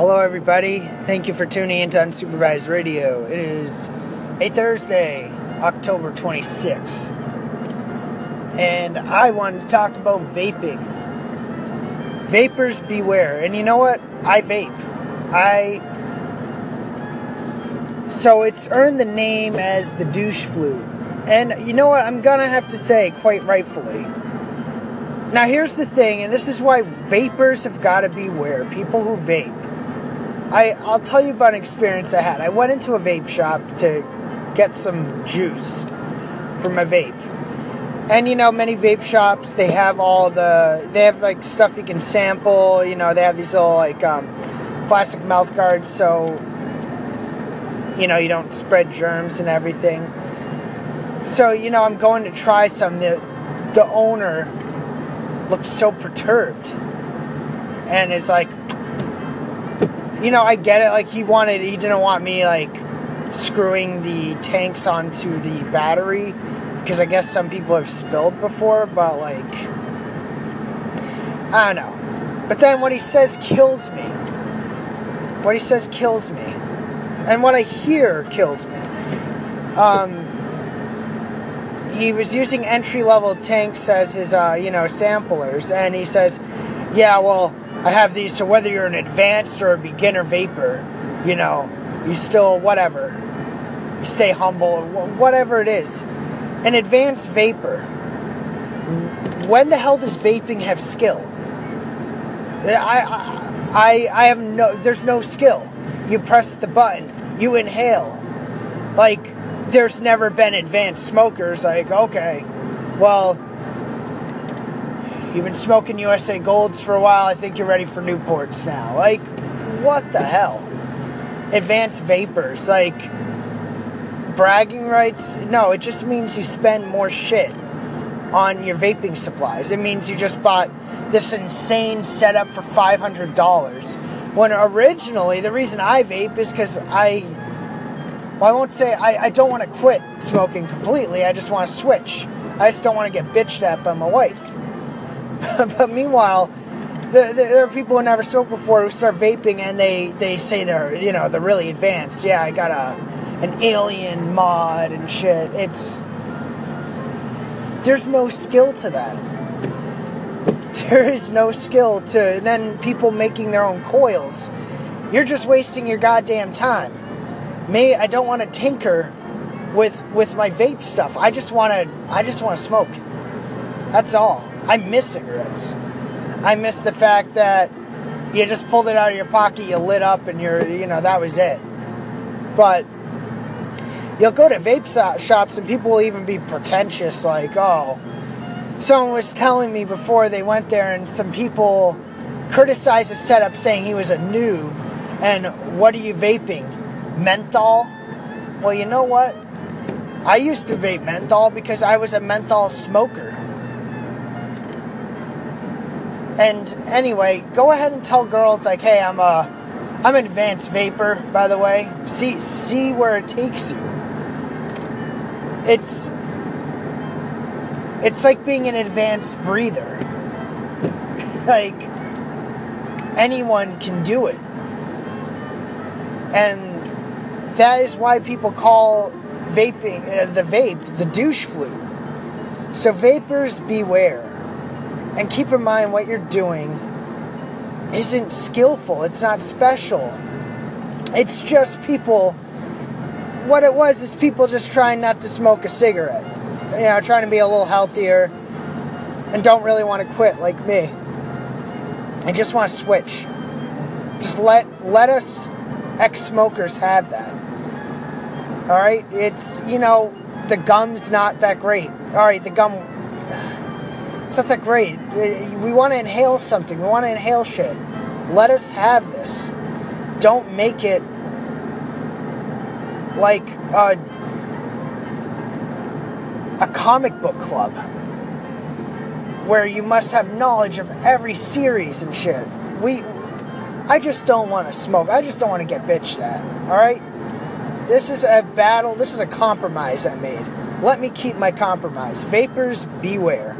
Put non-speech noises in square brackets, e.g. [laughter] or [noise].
Hello, everybody. Thank you for tuning into Unsupervised Radio. It is a Thursday, October 26th, and I wanted to talk about vaping. Vapors beware. And you know what? I vape. I. So it's earned the name as the douche flute. And you know what? I'm gonna have to say, quite rightfully. Now, here's the thing, and this is why vapors have got to beware. People who vape. I, I'll tell you about an experience I had. I went into a vape shop to get some juice for my vape. And you know, many vape shops they have all the they have like stuff you can sample. You know, they have these little like um, plastic mouth guards, so you know you don't spread germs and everything. So you know, I'm going to try some. The the owner looks so perturbed, and is like, you know, I get it. Like he wanted, he didn't want me like screwing the tanks onto the battery because I guess some people have spilled before, but like, I don't know. But then what he says kills me. What he says kills me. And what I hear kills me. Um, he was using entry level tanks as his, uh, you know, samplers, and he says, yeah, well, I have these, so whether you're an advanced or a beginner vapor, you know, you still, whatever, you stay humble, whatever it is an advanced vapor, when the hell does vaping have skill? I, I, I have no, there's no skill. You press the button, you inhale. Like, there's never been advanced smokers. Like, okay, well, you've been smoking USA Golds for a while. I think you're ready for Newports now. Like, what the hell? Advanced vapors. Like, bragging rights. No, it just means you spend more shit on your vaping supplies. It means you just bought this insane setup for $500. When originally, the reason I vape is because I. Well, I won't say I, I don't want to quit smoking completely. I just want to switch. I just don't want to get bitched at by my wife. [laughs] but meanwhile, there, there, are people who never smoked before who start vaping and they, they say they're you know they're really advanced. Yeah, I got a an alien mod and shit. It's there's no skill to that. [laughs] There is no skill to then people making their own coils. You're just wasting your goddamn time. Me, I don't want to tinker with with my vape stuff. I just want to I just want to smoke. That's all. I miss cigarettes. I miss the fact that you just pulled it out of your pocket, you lit up, and you're, you know, that was it. But you'll go to vape shops and people will even be pretentious, like, oh, someone was telling me before they went there, and some people criticized the setup saying he was a noob. And what are you vaping? Menthol? Well, you know what? I used to vape menthol because I was a menthol smoker. And anyway, go ahead and tell girls like, "Hey, I'm a I'm an advanced vapor, by the way. See see where it takes you." It's it's like being an advanced breather. [laughs] like anyone can do it. And that is why people call vaping uh, the vape the douche flu. So vapors beware. And keep in mind what you're doing isn't skillful, it's not special. It's just people. What it was is people just trying not to smoke a cigarette. You know, trying to be a little healthier and don't really want to quit like me. I just want to switch. Just let let us ex smokers have that. Alright? It's, you know, the gum's not that great. Alright, the gum it's not that great. Uh, we want to inhale something. We want to inhale shit. Let us have this. Don't make it like a, a comic book club where you must have knowledge of every series and shit. We, I just don't want to smoke. I just don't want to get bitched at. All right. This is a battle. This is a compromise I made. Let me keep my compromise. Vapors beware.